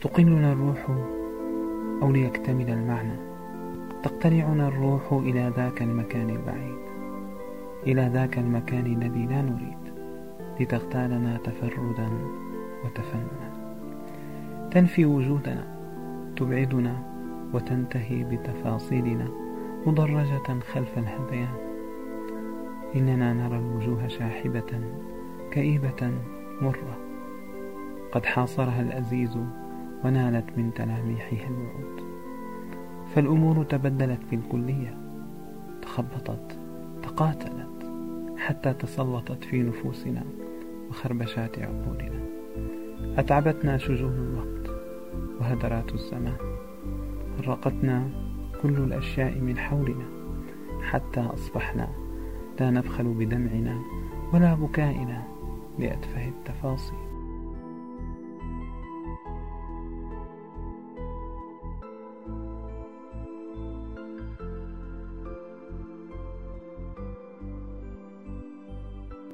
تقلنا الروح أو ليكتمل المعنى. تقتلعنا الروح إلى ذاك المكان البعيد إلى ذاك المكان الذي لا نريد لتغتالنا تفردا وتفننا تنفي وجودنا تبعدنا وتنتهي بتفاصيلنا مدرجة خلف الهذيان إننا نرى الوجوه شاحبة كئيبة مرة. قد حاصرها الأزيز ونالت من تلاميحها الوعود فالأمور تبدلت بالكلية تخبطت تقاتلت حتى تسلطت في نفوسنا وخربشات عقولنا. أتعبتنا شجون الوقت وهدرات الزمان. فرقتنا كل الأشياء من حولنا حتى أصبحنا لا نبخل بدمعنا ولا بكائنا لأتفه التفاصيل.